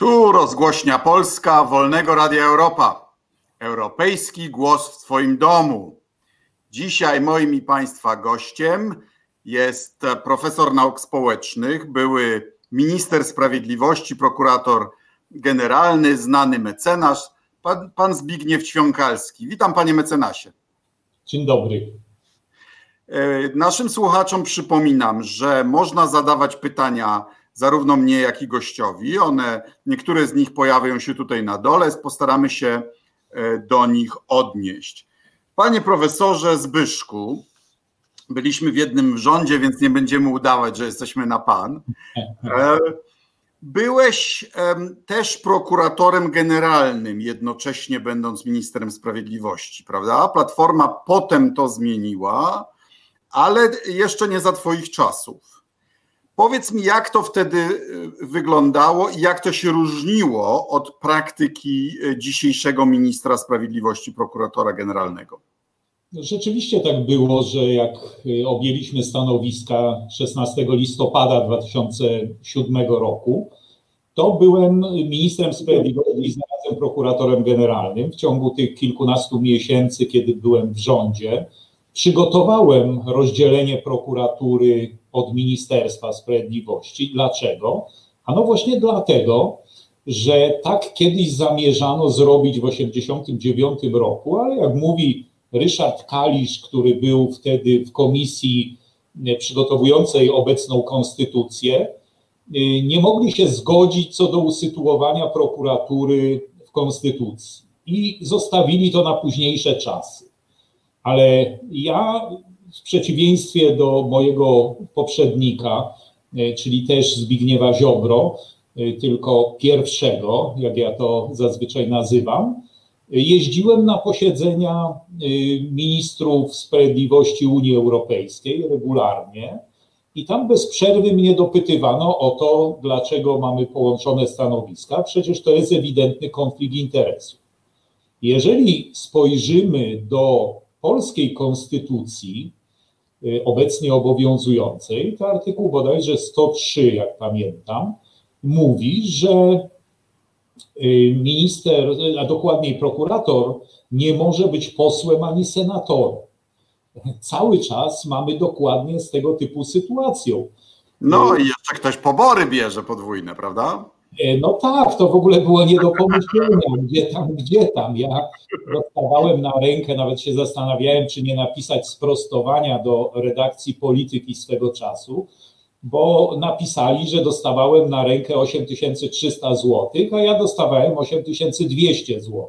Tu rozgłośnia Polska Wolnego Radia Europa. Europejski głos w Twoim domu. Dzisiaj moim i Państwa gościem jest profesor nauk społecznych, były minister sprawiedliwości, prokurator generalny, znany mecenas, pan, pan Zbigniew Ćwiąkalski. Witam panie mecenasie. Dzień dobry. E, naszym słuchaczom przypominam, że można zadawać pytania zarówno mnie, jak i gościowi. One, niektóre z nich pojawią się tutaj na dole, postaramy się e, do nich odnieść. Panie profesorze Zbyszku, byliśmy w jednym rządzie, więc nie będziemy udawać, że jesteśmy na pan. E, byłeś też prokuratorem generalnym, jednocześnie będąc ministrem sprawiedliwości, prawda? Platforma potem to zmieniła, ale jeszcze nie za Twoich czasów. Powiedz mi, jak to wtedy y, wyglądało i jak to się różniło od praktyki y, dzisiejszego ministra sprawiedliwości, prokuratora generalnego? Rzeczywiście tak było, że jak y, objęliśmy stanowiska 16 listopada 2007 roku, to byłem ministrem sprawiedliwości i zarazem prokuratorem generalnym. W ciągu tych kilkunastu miesięcy, kiedy byłem w rządzie, przygotowałem rozdzielenie prokuratury od Ministerstwa Sprawiedliwości. Dlaczego? Ano właśnie dlatego, że tak kiedyś zamierzano zrobić w 1989 roku, ale jak mówi Ryszard Kalisz, który był wtedy w komisji przygotowującej obecną konstytucję, nie mogli się zgodzić co do usytuowania prokuratury w konstytucji i zostawili to na późniejsze czasy. Ale ja w przeciwieństwie do mojego poprzednika, e, czyli też Zbigniewa Ziobro, e, tylko pierwszego, jak ja to zazwyczaj nazywam, jeździłem na posiedzenia e, ministrów sprawiedliwości Unii Europejskiej regularnie i tam bez przerwy mnie dopytywano o to, dlaczego mamy połączone stanowiska. Przecież to jest ewidentny konflikt interesów. Jeżeli spojrzymy do polskiej konstytucji, obecnie obowiązującej, to artykuł bodajże 103, jak pamiętam, mówi, że y, minister, a dokładniej prokurator, nie może być posłem ani senatorem. Cały czas mamy dokładnie z tego typu sytuacją. No i jeszcze ktoś pobory bierze podwójne, prawda? E, no tak, to w ogóle było nie do pomyślenia, gdzie tam, gdzie tam. Ja dostawałem na rękę, nawet się zastanawiałem, czy nie napisać sprostowania do redakcji polityki swego czasu, bo napisali, że dostawałem na rękę 8300 zł, a ja dostawałem 8200 zł.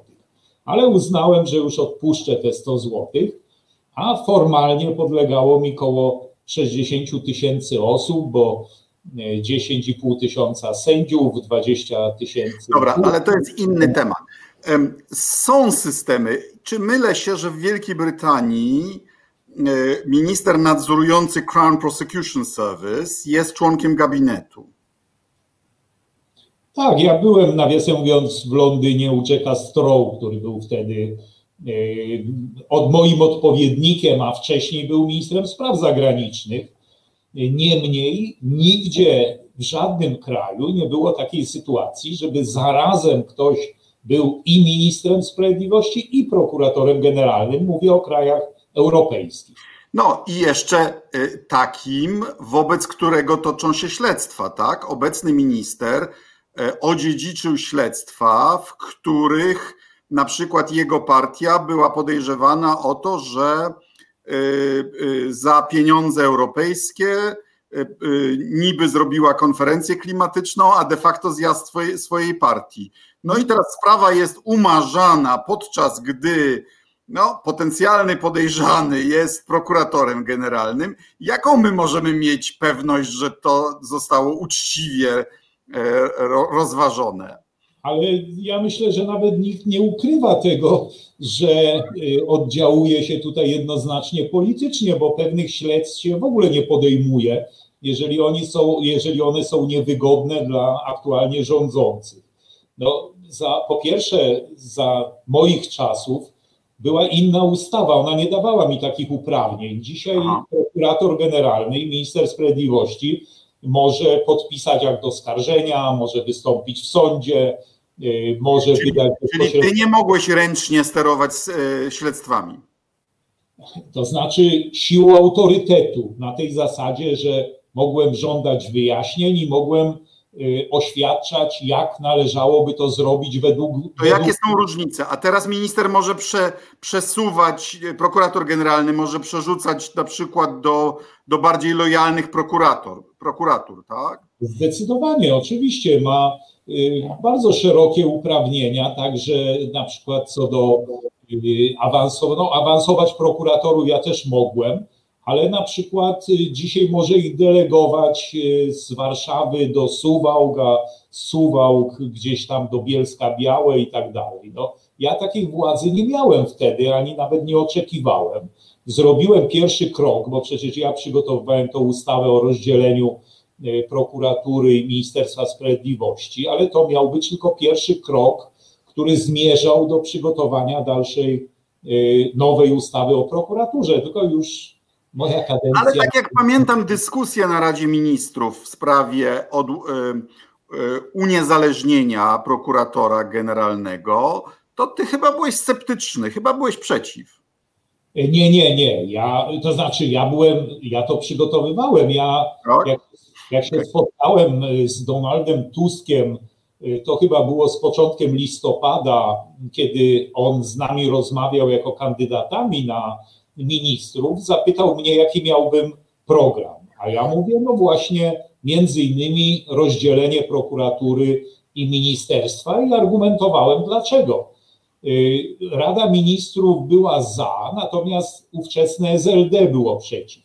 Ale uznałem, że już odpuszczę te 100 zł, a formalnie podlegało mi koło 60 tysięcy osób, bo 10,5 tysiąca sędziów, 20 tysięcy. Dobra, ale to jest inny temat. Są systemy. Czy mylę się, że w Wielkiej Brytanii e, minister nadzorujący Crown Prosecution Service jest członkiem gabinetu? Tak, ja byłem, nawiasem mówiąc, w Londynie u Jacka Stroh, który był wtedy e, od moim odpowiednikiem, a wcześniej był ministrem spraw zagranicznych. Niemniej nigdzie w żadnym kraju nie było takiej sytuacji, żeby zarazem ktoś był i ministrem sprawiedliwości, i prokuratorem generalnym. Mówię o krajach europejskich. No i jeszcze y, takim, wobec którego toczą się śledztwa, tak? Obecny minister y, odziedziczył śledztwa, w których na przykład jego partia była podejrzewana o to, że za pieniądze europejskie y, niby zrobiła konferencję klimatyczną, a de facto zjazd swojej, partii. No i teraz sprawa jest umarzana, podczas gdy no, potencjalny podejrzany jest prokuratorem generalnym. Jaką my możemy mieć pewność, że to zostało uczciwie e, rozważone? Ale ja myślę, że nawet nikt nie ukrywa tego, że y, oddziałuje się tutaj jednoznacznie politycznie, bo pewnych śledztw się w ogóle nie podejmuje, jeżeli, oni są, jeżeli one są niewygodne dla aktualnie rządzących. No, za, po pierwsze, za moich czasów była inna ustawa, ona nie dawała mi takich uprawnień. Dzisiaj Aha. prokurator generalny i minister sprawiedliwości może podpisać akt oskarżenia, może wystąpić w sądzie, może czyli, wydać. Czyli ty nie mogłeś ręcznie sterować śledztwami. To znaczy siłą autorytetu na tej zasadzie, że mogłem żądać wyjaśnień i mogłem y, oświadczać, jak należałoby to zrobić według. To jakie są różnice? A teraz minister może prze, przesuwać, prokurator generalny może przerzucać na przykład do, do bardziej lojalnych prokurator, prokuratur, tak? Zdecydowanie, oczywiście ma y, bardzo szerokie uprawnienia, także na przykład co do y, awansowania, no, awansować prokuratorów ja też mogłem, ale na przykład y, dzisiaj może ich delegować y, z Warszawy do Suwałka, Suwałk gdzieś tam do Bielska Białe i tak dalej. No, ja takiej władzy nie miałem wtedy, ani nawet nie oczekiwałem. Zrobiłem pierwszy krok, bo przecież ja przygotowywałem tą ustawę o rozdzieleniu y, prokuratury i Ministerstwa Sprawiedliwości, ale to miał być tylko pierwszy krok, który zmierzał do przygotowania dalszej nowej ustawy o prokuraturze, tylko już moja kadencja. Ale tak jak pamiętam dyskusję na Radzie Ministrów w sprawie od, y, y, uniezależnienia prokuratora generalnego, to ty chyba byłeś sceptyczny, chyba byłeś przeciw. Nie, nie, nie. Ja, to znaczy, ja byłem, ja to przygotowywałem. Ja, tak? jak, jak się spotkałem z Donaldem Tuskiem, to chyba było z początkiem listopada, kiedy on z nami rozmawiał jako kandydatami na ministrów, zapytał mnie, jaki miałbym program. A ja mówię, no właśnie, między innymi rozdzielenie prokuratury i ministerstwa i argumentowałem dlaczego. Y, Rada Ministrów była za, natomiast ówczesne SLD było przeciw.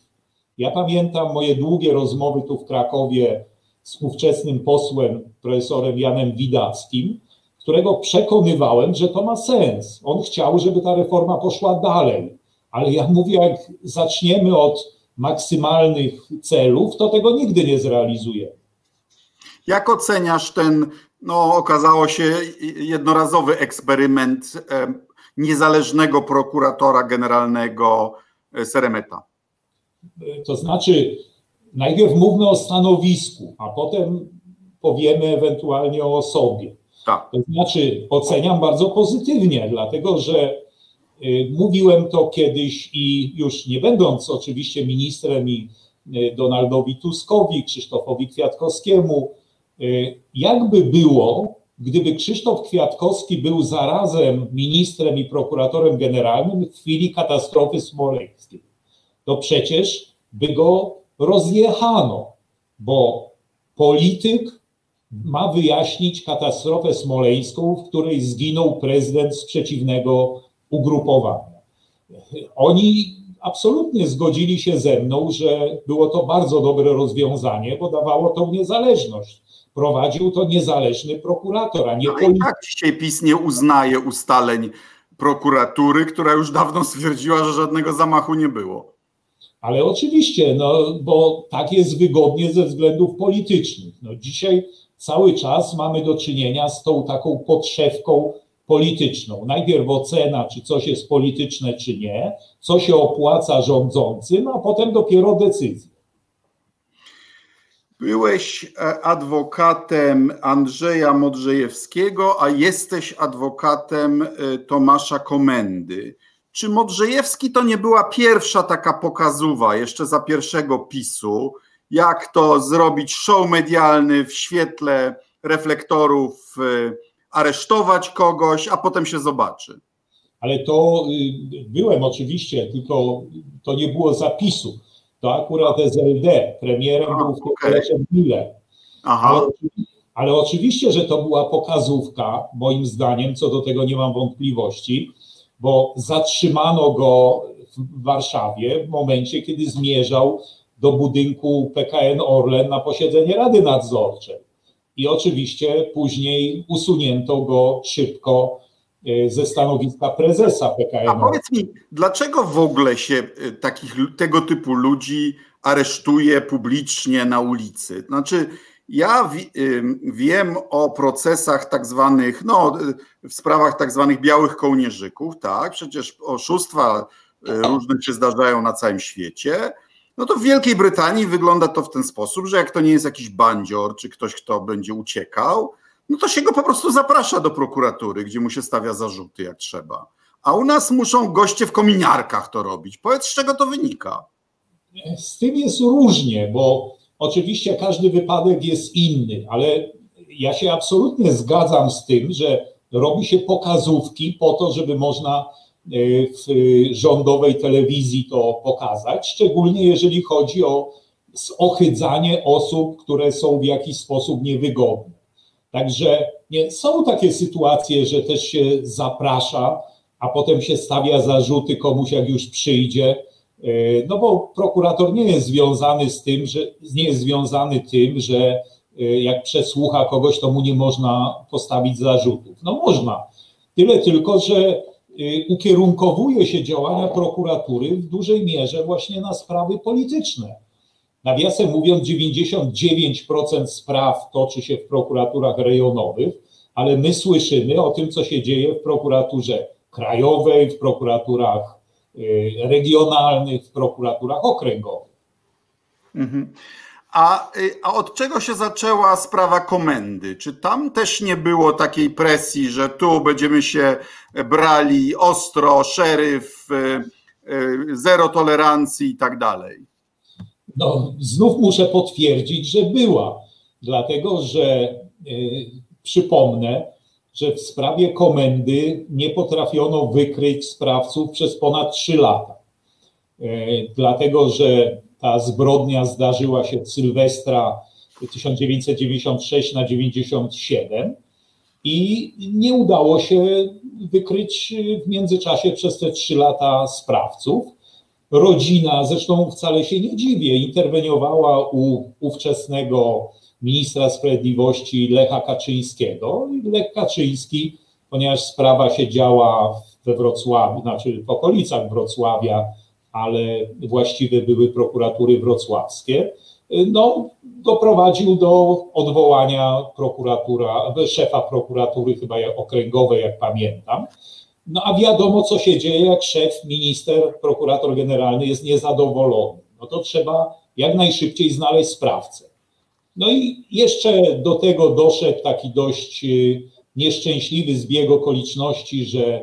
Ja pamiętam moje długie rozmowy tu w Krakowie z ówczesnym posłem, profesorem Janem Widackim, którego przekonywałem, że to ma sens. On chciał, żeby ta reforma poszła dalej ale ja mówię, jak zaczniemy od maksymalnych celów, to tego nigdy nie zrealizujemy. Jak oceniasz ten, no okazało się, jednorazowy eksperyment niezależnego prokuratora generalnego e, Seremeta? To znaczy, najpierw mówmy o stanowisku, a potem powiemy ewentualnie o osobie. Tak. To znaczy, oceniam bardzo pozytywnie, dlatego że mówiłem to kiedyś i już nie będąc oczywiście ministrem i y, Donaldowi Tuskowi, Krzysztofowi Kwiatkowskiemu, y, jakby było, gdyby Krzysztof Kwiatkowski był zarazem ministrem i prokuratorem generalnym w chwili katastrofy smoleńskiej. To przecież by go rozjechano, bo polityk ma wyjaśnić katastrofę smoleńską, w której zginął prezydent z przeciwnego ugrupowania. Oni absolutnie zgodzili się ze mną, że było to bardzo dobre rozwiązanie, bo dawało tą niezależność. Prowadził to niezależny prokurator, a nie no i tak dzisiaj PiS nie uznaje ustaleń prokuratury, która już dawno stwierdziła, że żadnego zamachu nie było. Ale oczywiście, no, bo tak jest wygodnie ze względów politycznych. No, dzisiaj cały czas mamy do czynienia z tą taką podszewką polityczną. Najpierw ocena, czy coś jest polityczne, czy nie, co się opłaca rządzącym, a potem dopiero decyzja. Byłeś e, adwokatem Andrzeja Modrzejewskiego, a jesteś adwokatem e, Tomasza Komendy. Czy Modrzejewski to nie była pierwsza taka pokazuwa jeszcze za pierwszego PiSu, jak to zrobić show medialny w świetle reflektorów e, aresztować kogoś, a potem się zobaczy. Ale to y, byłem oczywiście, tylko to nie było zapisu. To akurat SLD, premierem a, był wtedy okay. Miller. Ale, ale oczywiście, że to była pokazówka, moim zdaniem, co do tego nie mam wątpliwości, bo zatrzymano go w Warszawie w momencie, kiedy zmierzał do budynku PKN Orlen na posiedzenie Rady Nadzorczej i oczywiście później usunięto go szybko e, ze stanowiska prezesa PKN. A powiedz mi, dlaczego w ogóle się e, takich, tego typu ludzi aresztuje publicznie na ulicy? Znaczy, ja e, wiem o procesach tak zwanych, no, w sprawach tak zwanych białych kołnierzyków, tak, przecież oszustwa różne się zdarzają na całym świecie. No to w Wielkiej Brytanii wygląda to w ten sposób, że jak to nie jest jakiś bandzior, czy ktoś, kto będzie uciekał, no to się go po prostu zaprasza do prokuratury, gdzie mu się stawia zarzuty jak trzeba. A u nas muszą goście w kominiarkach to robić. Powiedz, z czego to wynika? Z tym jest różnie, bo oczywiście każdy wypadek jest inny, ale ja się absolutnie zgadzam z tym, że robi się pokazówki po to, żeby można rządowej telewizji to pokazać, szczególnie jeżeli chodzi o ochydzanie osób, które są w jakiś sposób niewygodne. Także nie, są takie sytuacje, że też się zaprasza, a potem się stawia zarzuty komuś, jak już przyjdzie. E, no bo prokurator nie jest związany z tym, że nie jest związany tym, że e, jak przesłucha kogoś, to mu nie można postawić zarzutów. No można. Tyle tylko, że e, ukierunkowuje się działania prokuratury w dużej mierze właśnie na sprawy polityczne. Nawiasem mówiąc, 99% spraw toczy się w prokuraturach rejonowych, ale my słyszymy o tym, co się dzieje w prokuraturze krajowej, w prokuraturach y, regionalnych, w prokuraturach okręgowych. Mhm. A, y, a od czego się zaczęła sprawa komendy? Czy tam też nie było takiej presji, że tu będziemy się brali ostro, szeryf, y, zero tolerancji i tak dalej? No, znów muszę potwierdzić, że była, dlatego że przypomnę, że w sprawie komendy nie potrafiono wykryć sprawców przez ponad trzy lata. Dlatego, że ta zbrodnia zdarzyła się w Sylwestra 1996 na 97 i nie udało się wykryć w międzyczasie przez te trzy lata sprawców. Rodzina, zresztą wcale się nie dziwię, interweniowała u ówczesnego ministra sprawiedliwości Lecha Kaczyńskiego. I Lech Kaczyński, ponieważ sprawa się działa we Wrocławiu, znaczy w okolicach Wrocławia, ale właściwe były prokuratury wrocławskie, no, doprowadził do odwołania prokuratura, szefa prokuratury chyba okręgowej, jak pamiętam. No a wiadomo, co się dzieje, jak szef, minister, prokurator generalny jest niezadowolony. No to trzeba jak najszybciej znaleźć sprawcę. No i jeszcze do tego doszedł taki dość y, nieszczęśliwy zbieg okoliczności, że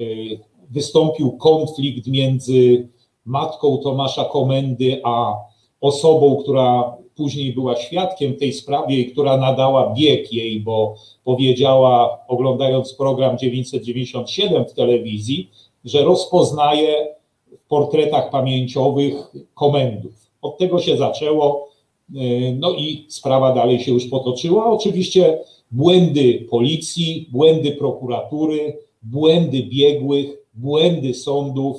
y, wystąpił konflikt między matką Tomasza Komendy a osobą, która później była świadkiem tej sprawie i która nadała bieg jej, bo powiedziała, oglądając program 997 w telewizji, że rozpoznaje w portretach pamięciowych komendów. Od tego się zaczęło. E, no i sprawa dalej się już potoczyła. Oczywiście błędy policji, błędy prokuratury, błędy biegłych, błędy sądów,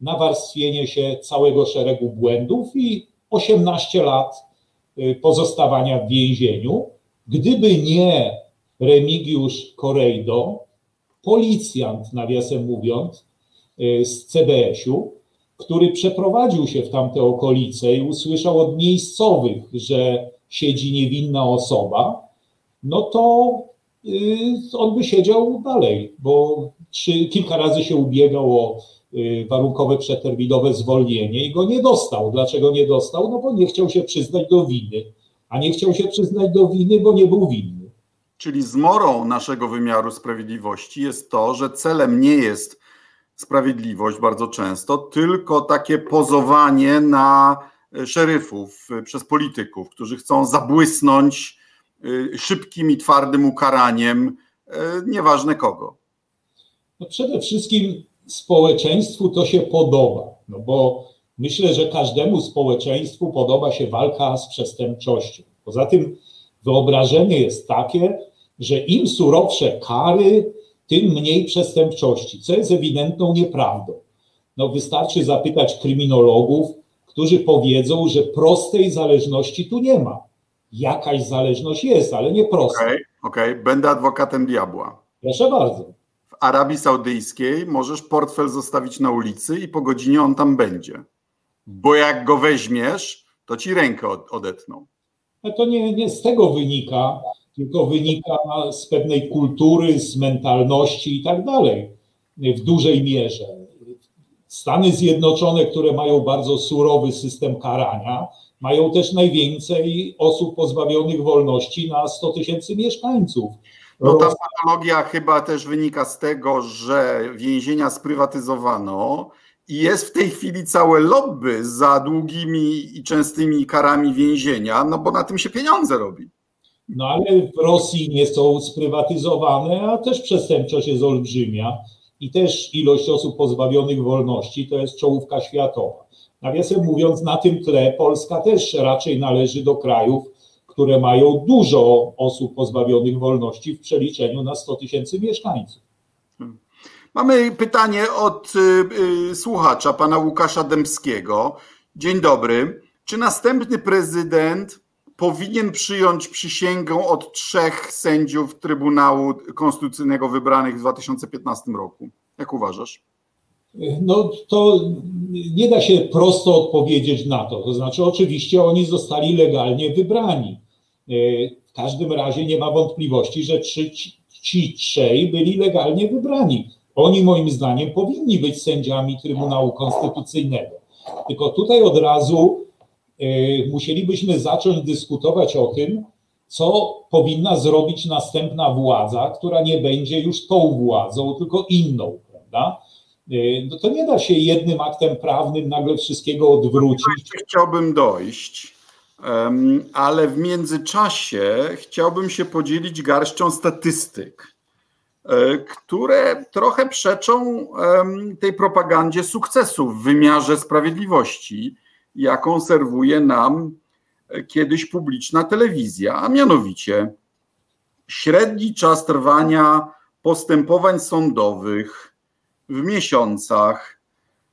nawarstwienie się całego szeregu błędów i 18 lat e, pozostawania w więzieniu. Gdyby nie Remigiusz Korejdo, policjant, nawiasem mówiąc, e, z CBS-u, który przeprowadził się w tamte okolice i usłyszał od miejscowych, że siedzi niewinna osoba, no to y, on by siedział dalej, bo trzy, kilka razy się ubiegał o y, warunkowe przeterminowe zwolnienie i go nie dostał. Dlaczego nie dostał? No bo nie chciał się przyznać do winy, a nie chciał się przyznać do winy, bo nie był winny. Czyli zmorą naszego wymiaru sprawiedliwości jest to, że celem nie jest sprawiedliwość bardzo często, tylko takie pozowanie na e, szeryfów e, przez polityków, którzy chcą zabłysnąć e, szybkim i twardym ukaraniem nieważne kogo. No przede wszystkim społeczeństwu to się podoba, no bo myślę, że każdemu społeczeństwu podoba się walka z przestępczością. Poza tym wyobrażenie jest takie, że im surowsze kary, tym mniej przestępczości, co jest ewidentną nieprawdą. No wystarczy zapytać kryminologów, którzy powiedzą, że prostej zależności tu nie ma. Jakaś zależność jest, ale nie prosta. Okej, okay, okay, będę adwokatem diabła. Proszę bardzo. Arabii Saudyjskiej możesz portfel zostawić na ulicy i po godzinie on tam będzie. Bo jak go weźmiesz, to ci rękę odetną. No to nie, nie z tego wynika, tylko wynika z pewnej kultury, z mentalności i tak dalej, w dużej mierze. Stany Zjednoczone, które mają bardzo surowy system karania, mają też najwięcej osób pozbawionych wolności na 100 tysięcy mieszkańców. No ta patologia chyba też wynika z tego, że więzienia sprywatyzowano i jest w tej chwili całe lobby za długimi i częstymi karami więzienia, no bo na tym się pieniądze robi. No ale w Rosji nie są sprywatyzowane, a też przestępczość jest olbrzymia i też ilość osób pozbawionych wolności to jest czołówka światowa. Nawiasem mówiąc, na tym tle Polska też raczej należy do krajów, które mają dużo osób pozbawionych wolności w przeliczeniu na 100 tysięcy mieszkańców. Mamy pytanie od y, y, słuchacza, pana Łukasza Dębskiego. Dzień dobry. Czy następny prezydent powinien przyjąć przysięgę od trzech sędziów Trybunału Konstytucyjnego wybranych w 2015 roku? Jak uważasz? No to nie da się prosto odpowiedzieć na to. To znaczy, oczywiście oni zostali legalnie wybrani. W każdym razie nie ma wątpliwości, że ci, ci trzej byli legalnie wybrani. Oni moim zdaniem powinni być sędziami Trybunału Konstytucyjnego. Tylko tutaj od razu y, musielibyśmy zacząć dyskutować o tym, co powinna zrobić następna władza, która nie będzie już tą władzą, tylko inną, prawda? Y, no to nie da się jednym aktem prawnym nagle wszystkiego odwrócić. Chciałbym dojść, ale w międzyczasie chciałbym się podzielić garścią statystyk. E, które trochę przeczą tej propagandzie sukcesu w wymiarze sprawiedliwości, jaką serwuje nam e, kiedyś publiczna telewizja, a mianowicie średni czas trwania postępowań sądowych w miesiącach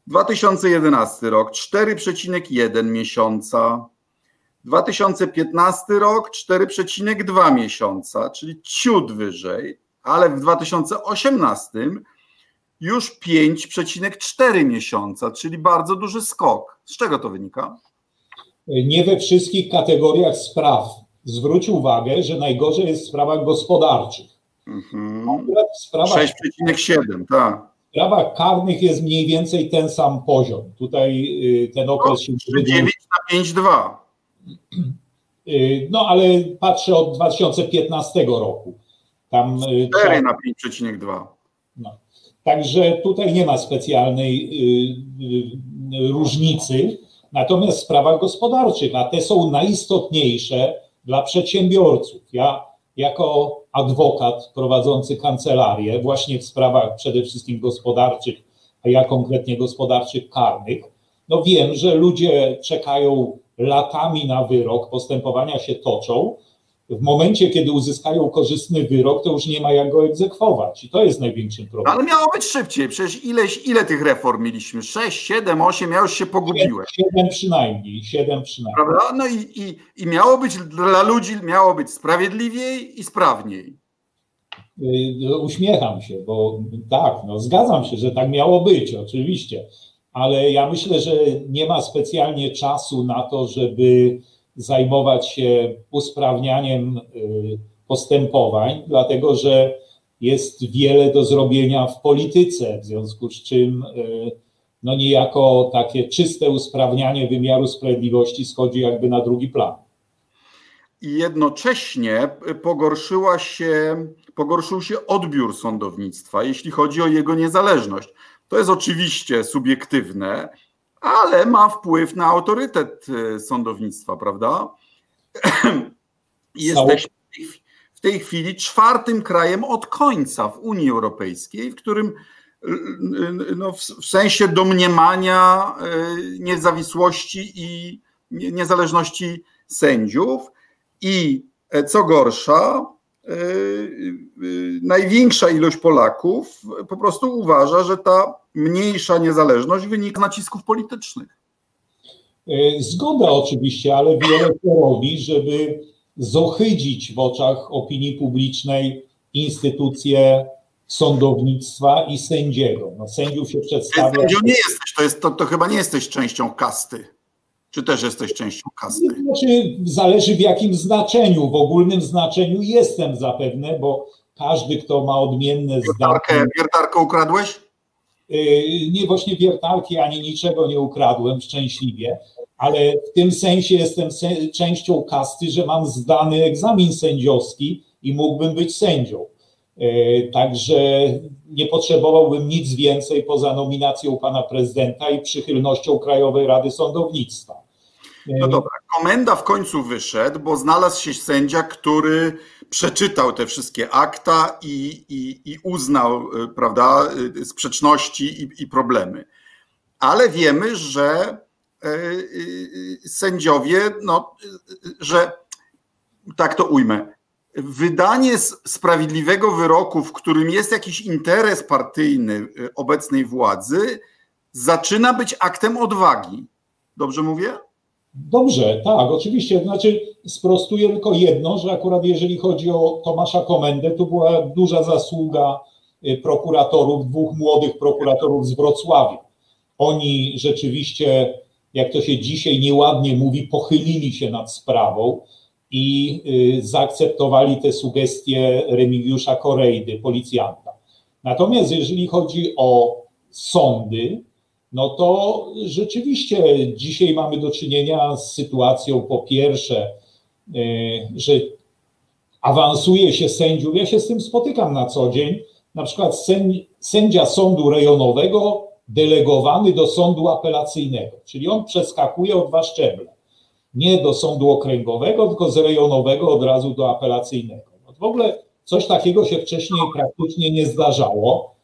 2011 rok 4,1 miesiąca, 2015 rok 4,2 miesiąca, czyli ciut wyżej, ale w 2018 już 5,4 miesiąca, czyli bardzo duży skok. Z czego to wynika? Nie we wszystkich kategoriach spraw. Zwróć uwagę, że najgorzej jest w sprawach gospodarczych. Mhm. 6,7, tak. W sprawach karnych jest mniej więcej ten sam poziom. Tutaj y, ten okres no, się 9 na 5,2. Y, no ale patrzę od 2015 roku. Tam 4 y, na 5,2. No. Także tutaj nie ma specjalnej y, różnicy. Natomiast w sprawach gospodarczych, a te są najistotniejsze dla przedsiębiorców. Ja jako adwokat prowadzący kancelarię właśnie w sprawach przede wszystkim gospodarczych, a ja konkretnie gospodarczych karnych, no wiem, że ludzie czekają latami na wyrok, postępowania się toczą, w momencie, kiedy uzyskają korzystny wyrok, to już nie ma jak go egzekwować. I to jest największym problemem. Ale miało być szybciej. Przecież ileś, ile tych reform mieliśmy? 6, 7, 8, ja już się pogubiłem. 7 przynajmniej, 7 przynajmniej. Prawda? No i, i, i miało być dla ludzi, miało być sprawiedliwiej i sprawniej. Y, uśmiecham się, bo tak, no zgadzam się, że tak miało być, oczywiście. Ale ja myślę, że nie ma specjalnie czasu na to, żeby zajmować się usprawnianiem y, postępowań, dlatego że jest wiele do zrobienia w polityce, w związku z czym y, no niejako takie czyste usprawnianie wymiaru sprawiedliwości schodzi jakby na drugi plan. I jednocześnie pogorszyła się, pogorszył się odbiór sądownictwa, jeśli chodzi o jego niezależność. To jest oczywiście subiektywne, ale ma wpływ na autorytet y, sądownictwa, prawda? Jesteśmy w tej chwili czwartym krajem od końca w Unii Europejskiej, w którym no, w sensie domniemania niezawisłości i niezależności sędziów i e, co gorsza, największa ilość Polaków po prostu uważa, że ta mniejsza niezależność wynika z nacisków politycznych. E, zgoda oczywiście, ale wiele to robi, żeby zohydzić w oczach opinii publicznej instytucje sądownictwa i sędziego. No, sędziów się przedstawia. Sędzią nie jesteś, to, jest, to, to chyba nie jesteś częścią kasty. Czy też jesteś częścią kasty? Znaczy, zależy w jakim znaczeniu. W ogólnym znaczeniu jestem zapewne, bo każdy, kto ma odmienne zdanie. Wiertarkę ukradłeś? Nie właśnie wiertarki ani niczego nie ukradłem szczęśliwie, ale w tym sensie jestem częścią kasty, że mam zdany egzamin sędziowski i mógłbym być sędzią. E, także nie potrzebowałbym nic więcej poza nominacją pana prezydenta i przychylnością Krajowej Rady Sądownictwa. No dobra, komenda w końcu wyszedł, bo znalazł się sędzia, który przeczytał te wszystkie akta i, i, i uznał e, prawda, sprzeczności i, i problemy. Ale wiemy, że sędziowie, no, że tak to ujmę, wydanie sprawiedliwego wyroku, w którym jest jakiś interes partyjny y, obecnej władzy, zaczyna być aktem odwagi. Dobrze mówię? Dobrze, tak, oczywiście. Znaczy, sprostuję tylko jedno, że akurat jeżeli chodzi o Tomasza Komendę, to była duża zasługa y, prokuratorów, dwóch młodych prokuratorów z Wrocławia. Oni rzeczywiście, jak to się dzisiaj nieładnie mówi, pochylili się nad sprawą i y, zaakceptowali te sugestie Remigiusza Korejdy, policjanta. Natomiast jeżeli chodzi o sądy, no to rzeczywiście dzisiaj mamy do czynienia z sytuacją, po pierwsze, y, że awansuje się sędziów. Ja się z tym spotykam na co dzień. Na przykład sędzia sądu rejonowego delegowany do sądu apelacyjnego, czyli on przeskakuje o dwa szczeble nie do sądu okręgowego, tylko z rejonowego od razu do apelacyjnego. No w ogóle coś takiego się wcześniej praktycznie nie zdarzało,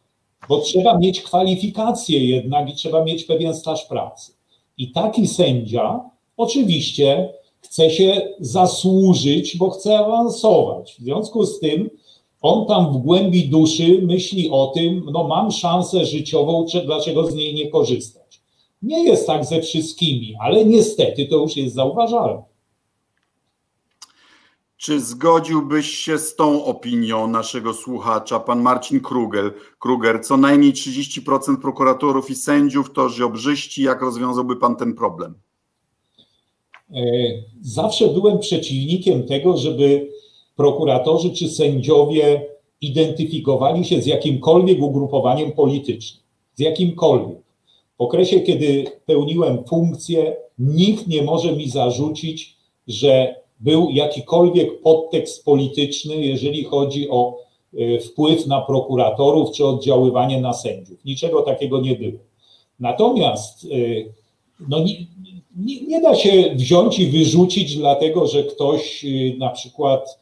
bo trzeba mieć kwalifikacje jednak i trzeba mieć pewien staż pracy. I taki sędzia oczywiście chce się zasłużyć, bo chce awansować. W związku z tym on tam w głębi duszy myśli o tym, no mam szansę życiową, dlaczego z niej nie korzystać. Nie jest tak ze wszystkimi, ale niestety to już jest zauważalne. Czy zgodziłbyś się z tą opinią naszego słuchacza, pan Marcin Krugel, Kruger? Co najmniej 30% prokuratorów i sędziów to żiobrzyści. Jak rozwiązałby pan ten problem? E, zawsze byłem przeciwnikiem tego, żeby prokuratorzy czy sędziowie identyfikowali się z jakimkolwiek ugrupowaniem politycznym. Z jakimkolwiek. W okresie, kiedy pełniłem funkcję, nikt nie może mi zarzucić, że był jakikolwiek podtekst polityczny, jeżeli chodzi o e, wpływ na prokuratorów czy oddziaływanie na sędziów. Niczego takiego nie było. Natomiast e, no, nie, nie, nie, da się wziąć i wyrzucić, dlatego że ktoś e, na przykład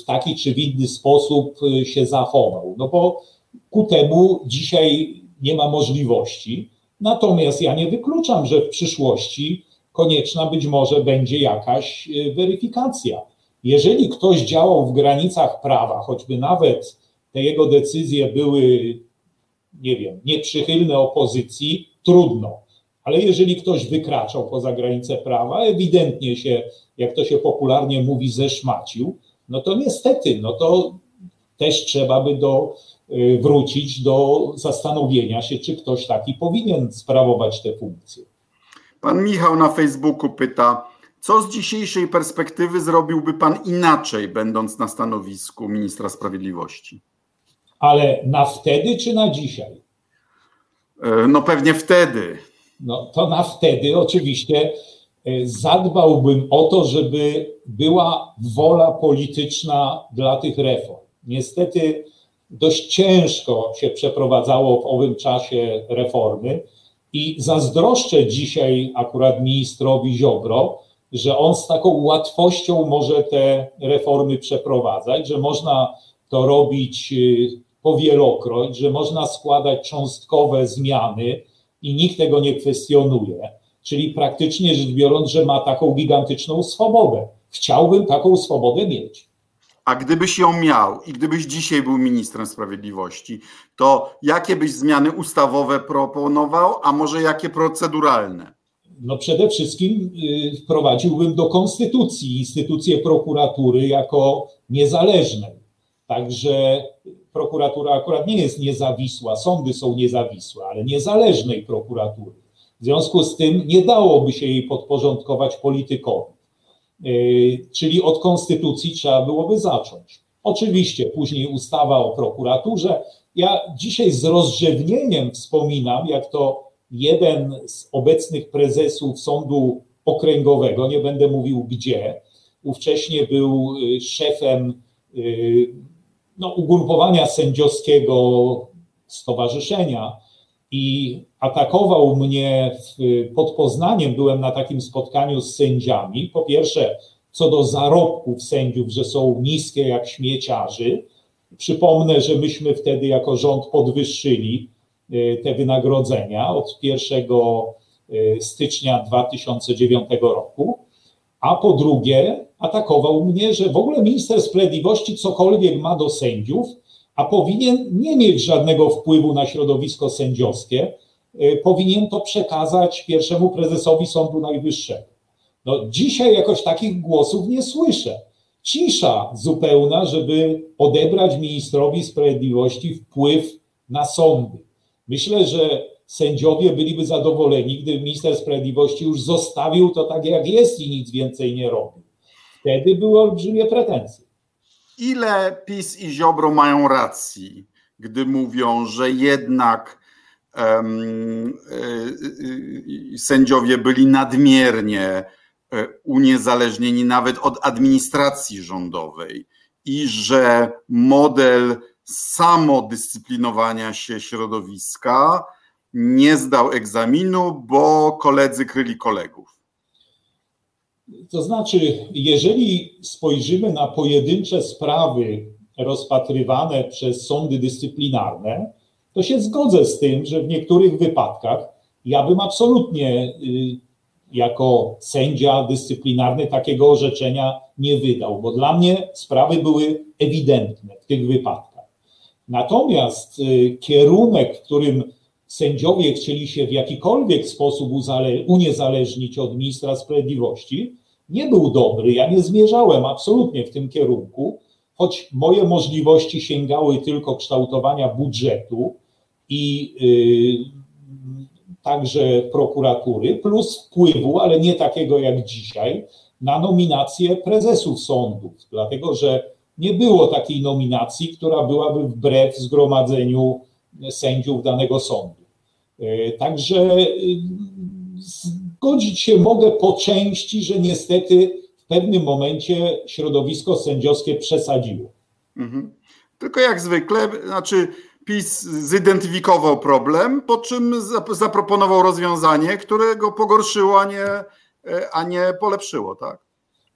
w taki czy w inny sposób się zachował. No bo ku temu dzisiaj nie ma możliwości. Natomiast ja nie wykluczam, że w przyszłości konieczna być może będzie jakaś e, weryfikacja. Jeżeli ktoś działał w granicach prawa, choćby nawet te jego decyzje były, nie wiem, nieprzychylne opozycji, trudno. Ale jeżeli ktoś wykraczał poza granice prawa, ewidentnie się, jak to się popularnie mówi, zeszmacił, no to niestety, no to też trzeba by do Y, wrócić do zastanowienia się, czy ktoś taki powinien sprawować te funkcje. Pan Michał na Facebooku pyta, co z dzisiejszej perspektywy zrobiłby pan inaczej, będąc na stanowisku ministra sprawiedliwości? Ale na wtedy czy na dzisiaj? E, no pewnie wtedy. No to na wtedy oczywiście e, zadbałbym o to, żeby była wola polityczna dla tych reform. Niestety dość ciężko się przeprowadzało w owym czasie reformy i zazdroszczę dzisiaj akurat ministrowi Ziobro, że on z taką łatwością może te reformy przeprowadzać, że można to robić y, powielokroć, że można składać cząstkowe zmiany i nikt tego nie kwestionuje. Czyli praktycznie rzecz biorąc, że ma taką gigantyczną swobodę. Chciałbym taką swobodę mieć. A gdybyś ją miał i gdybyś dzisiaj był ministrem sprawiedliwości, to jakie byś zmiany ustawowe proponował, a może jakie proceduralne? No przede wszystkim y, wprowadziłbym do konstytucji instytucję prokuratury jako niezależnej. Także prokuratura akurat nie jest niezawisła, sądy są niezawisłe, ale niezależnej prokuratury. W związku z tym nie dałoby się jej podporządkować politykowi. E, czyli od konstytucji trzeba byłoby zacząć. Oczywiście później ustawa o prokuraturze. Ja dzisiaj z rozrzewnieniem wspominam, jak to jeden z obecnych prezesów Sądu Okręgowego, nie będę mówił gdzie, ówcześnie był y, szefem y, no, ugrupowania sędziowskiego stowarzyszenia i atakował mnie w, pod Poznaniem. Byłem na takim spotkaniu z sędziami. Po pierwsze, co do zarobków sędziów, że są niskie jak śmieciarzy. Przypomnę, że myśmy wtedy jako rząd podwyższyli y, te wynagrodzenia od 1 y, stycznia 2009 roku. A po drugie, atakował mnie, że w ogóle minister sprawiedliwości cokolwiek ma do sędziów, a powinien nie mieć żadnego wpływu na środowisko sędziowskie, y, powinien to przekazać pierwszemu prezesowi Sądu Najwyższego. No, dzisiaj jakoś takich głosów nie słyszę. Cisza zupełna, żeby odebrać ministrowi sprawiedliwości wpływ na sądy. Myślę, że sędziowie byliby zadowoleni, gdyby minister sprawiedliwości już zostawił to tak, jak jest i nic więcej nie robił. Wtedy były olbrzymie pretensje. Ile PiS i Ziobro mają racji, gdy mówią, że jednak um, y, y, sędziowie byli nadmiernie E, uniezależnieni nawet od administracji rządowej i że model samodyscyplinowania się środowiska nie zdał egzaminu, bo koledzy kryli kolegów. To znaczy, jeżeli spojrzymy na pojedyncze sprawy rozpatrywane przez sądy dyscyplinarne, to się zgodzę z tym, że w niektórych wypadkach ja bym absolutnie y, jako sędzia dyscyplinarny takiego orzeczenia nie wydał, bo dla mnie sprawy były ewidentne w tych wypadkach. Natomiast y, kierunek, w którym sędziowie chcieli się w jakikolwiek sposób uniezależnić od ministra sprawiedliwości, nie był dobry. Ja nie zmierzałem absolutnie w tym kierunku, choć moje możliwości sięgały tylko kształtowania budżetu i y, także prokuratury, plus wpływu, ale nie takiego jak dzisiaj, na nominację prezesów sądów, dlatego że nie było takiej nominacji, która byłaby wbrew zgromadzeniu sędziów danego sądu. E, także e, zgodzić się mogę po części, że niestety w pewnym momencie środowisko sędziowskie przesadziło. Mhm. Tylko jak zwykle, znaczy PiS zidentyfikował problem, po czym zaproponował rozwiązanie, które go pogorszyło, a nie, a nie polepszyło, tak?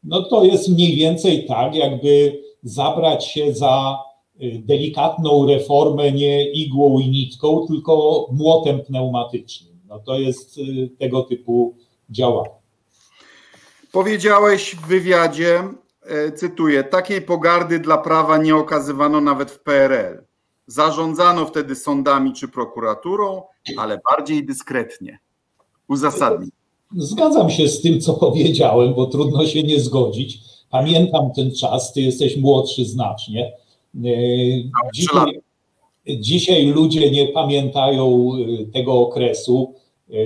No to jest mniej więcej tak, jakby zabrać się za y, delikatną reformę nie igłą i nitką, tylko młotem pneumatycznym. No to jest y, tego typu działanie. Powiedziałeś w wywiadzie, e, cytuję, takiej pogardy dla prawa nie okazywano nawet w PRL. Zarządzano wtedy sądami czy prokuraturą, ale bardziej dyskretnie. Uzasadnij. Zgadzam się z tym, co powiedziałem, bo trudno się nie zgodzić. Pamiętam ten czas, ty jesteś młodszy znacznie. E, dzisiaj, dzisiaj ludzie nie pamiętają e, tego okresu. E,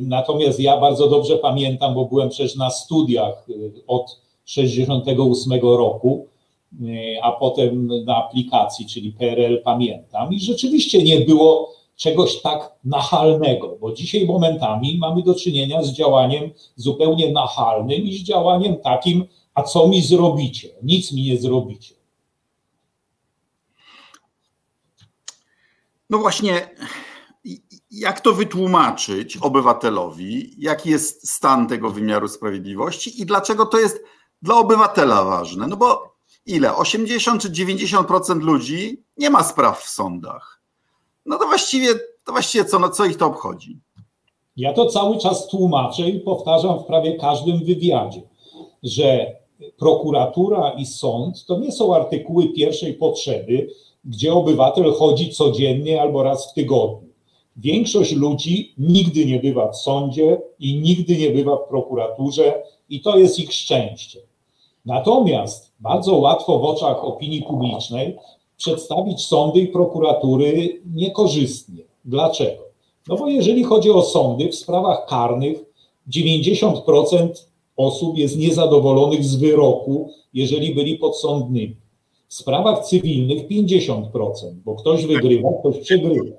natomiast ja bardzo dobrze pamiętam, bo byłem przecież na studiach od 68 roku E, a potem na aplikacji, czyli PRL pamiętam. I rzeczywiście nie było czegoś tak nachalnego, bo dzisiaj momentami mamy do czynienia z działaniem zupełnie nachalnym i z działaniem takim, a co mi zrobicie? Nic mi nie zrobicie. No właśnie, jak to wytłumaczyć obywatelowi, jaki jest stan tego wymiaru sprawiedliwości i dlaczego to jest dla obywatela ważne? No bo ile? 80 czy 90% ludzi nie ma spraw w sądach. No to właściwie, to właściwie co, no co ich to obchodzi? Ja to cały czas tłumaczę i powtarzam w prawie każdym wywiadzie, że prokuratura i sąd to nie są artykuły pierwszej potrzeby, gdzie obywatel chodzi codziennie albo raz w tygodniu. Większość ludzi nigdy nie bywa w sądzie i nigdy nie bywa w prokuraturze, i to jest ich szczęście. Natomiast bardzo łatwo w oczach opinii publicznej przedstawić sądy i prokuratury niekorzystnie. Dlaczego? No bo jeżeli chodzi o sądy w sprawach karnych, 90% osób jest niezadowolonych z wyroku, jeżeli byli podsądnymi. W sprawach cywilnych 50%, bo ktoś wygrywa, ktoś przegrywa.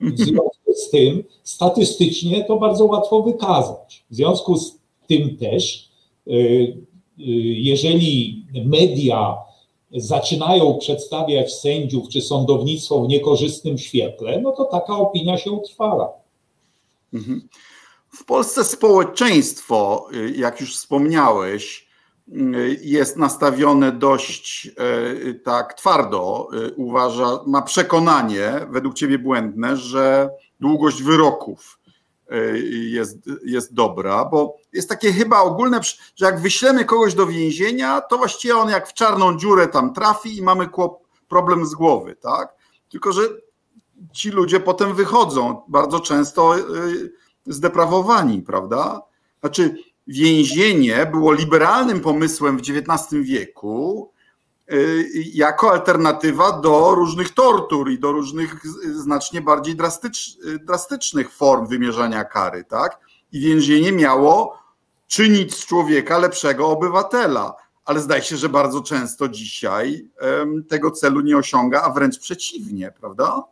W związku z tym statystycznie to bardzo łatwo wykazać. W związku z tym też, y, y, jeżeli media zaczynają przedstawiać sędziów czy sądownictwo w niekorzystnym świetle, no to taka opinia się utrwala. Mhm. W Polsce społeczeństwo, jak już wspomniałeś, jest nastawione dość tak twardo, uważa, ma przekonanie, według ciebie błędne, że długość wyroków e, jest, jest dobra, bo jest takie chyba ogólne, że jak wyślemy kogoś do więzienia, to właściwie on jak w czarną dziurę tam trafi i mamy problem z głowy, tak? Tylko, że ci ludzie potem wychodzą bardzo często zdeprawowani, prawda? Znaczy, więzienie było liberalnym pomysłem w XIX wieku jako alternatywa do różnych tortur i do różnych znacznie bardziej drastycz, drastycznych form wymierzania kary, tak? I więzienie miało czynić z człowieka lepszego obywatela, ale zdaje się, że bardzo często dzisiaj tego celu nie osiąga, a wręcz przeciwnie, prawda?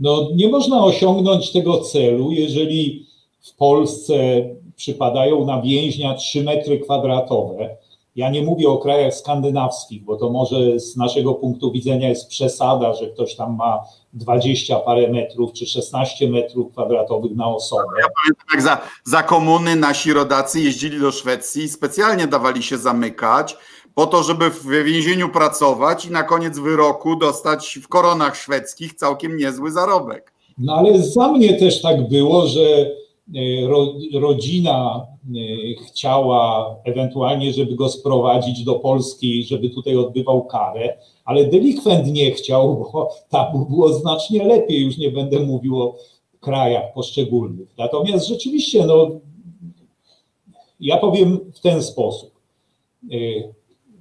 No, nie można osiągnąć tego celu, jeżeli w Polsce przypadają na więźnia 3 metry kwadratowe. Ja nie mówię o krajach skandynawskich, bo to może z naszego punktu widzenia jest przesada, że ktoś tam ma 20 parę metrów czy 16 metrów kwadratowych na osobę. Ja pamiętam, jak za, za komuny nasi rodacy jeździli do Szwecji i specjalnie dawali się zamykać po to, żeby w więzieniu pracować i na koniec wyroku dostać w koronach szwedzkich całkiem niezły zarobek. No ale za mnie też tak było, że rodzina e, chciała ewentualnie, żeby go sprowadzić do Polski, żeby tutaj odbywał karę, ale delikwent nie chciał, bo tam było znacznie lepiej, już nie będę mówił o krajach poszczególnych. Natomiast rzeczywiście, no, ja powiem w ten sposób. E,